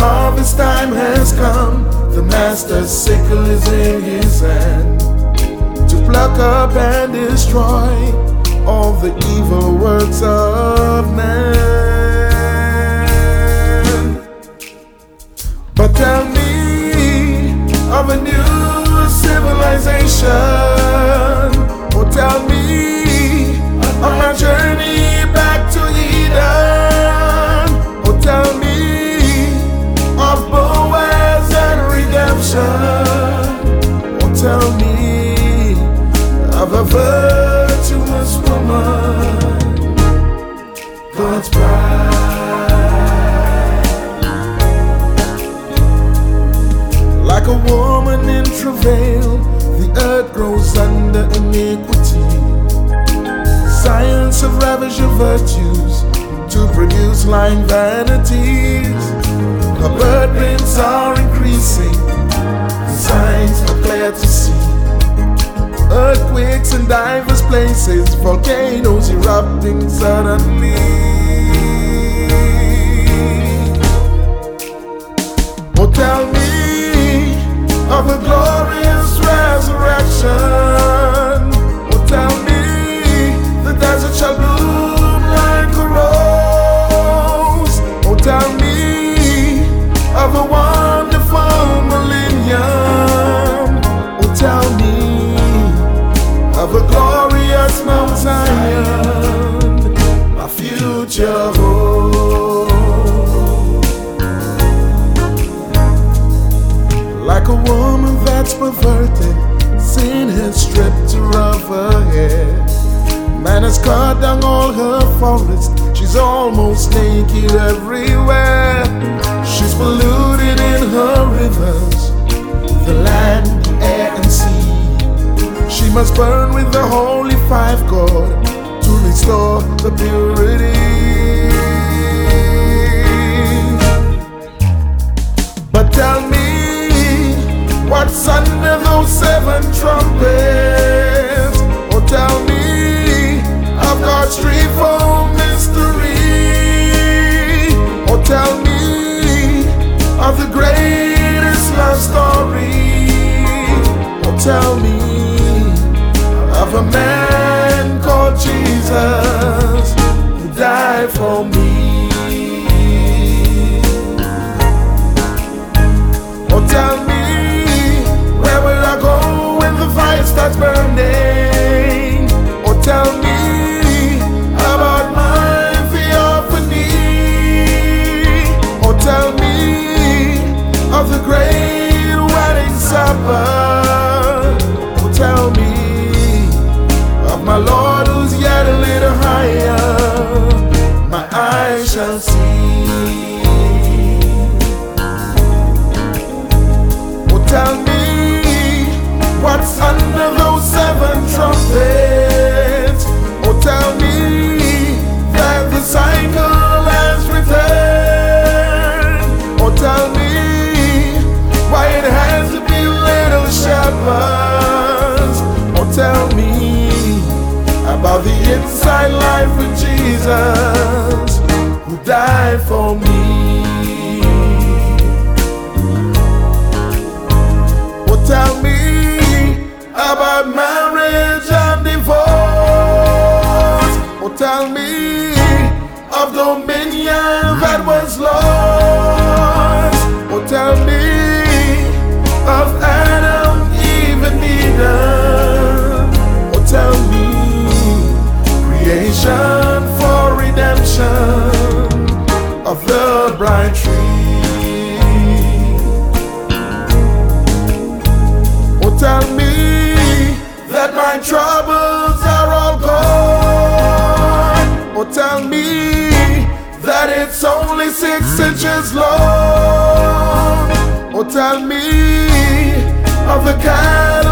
harvest time has come. The master's sickle is in his hand to pluck up and destroy all the evil works of man. But tell me of a new civilization. Oh, tell me of my woman in travail, the earth grows under iniquity. Science have ravaged her virtues to produce lying vanities. Her burdens are increasing, the signs are clear to see. Earthquakes in diverse places, volcanoes erupting suddenly. Of glorious Like a woman that's perverted, sin has stripped her of her hair. Man has cut down all her forest, she's almost naked everywhere. She's polluted in her rivers, the land, air, and sea. She must burn with the holy five God to restore the purity. Starts burning? The inside life with Jesus who died for me. Oh, tell me about marriage and divorce. Oh, tell me of dominion that was lost. Oh, tell me the bright tree. Oh, tell me that my troubles are all gone. Oh, tell me that it's only six inches long. Oh, tell me of the Catalina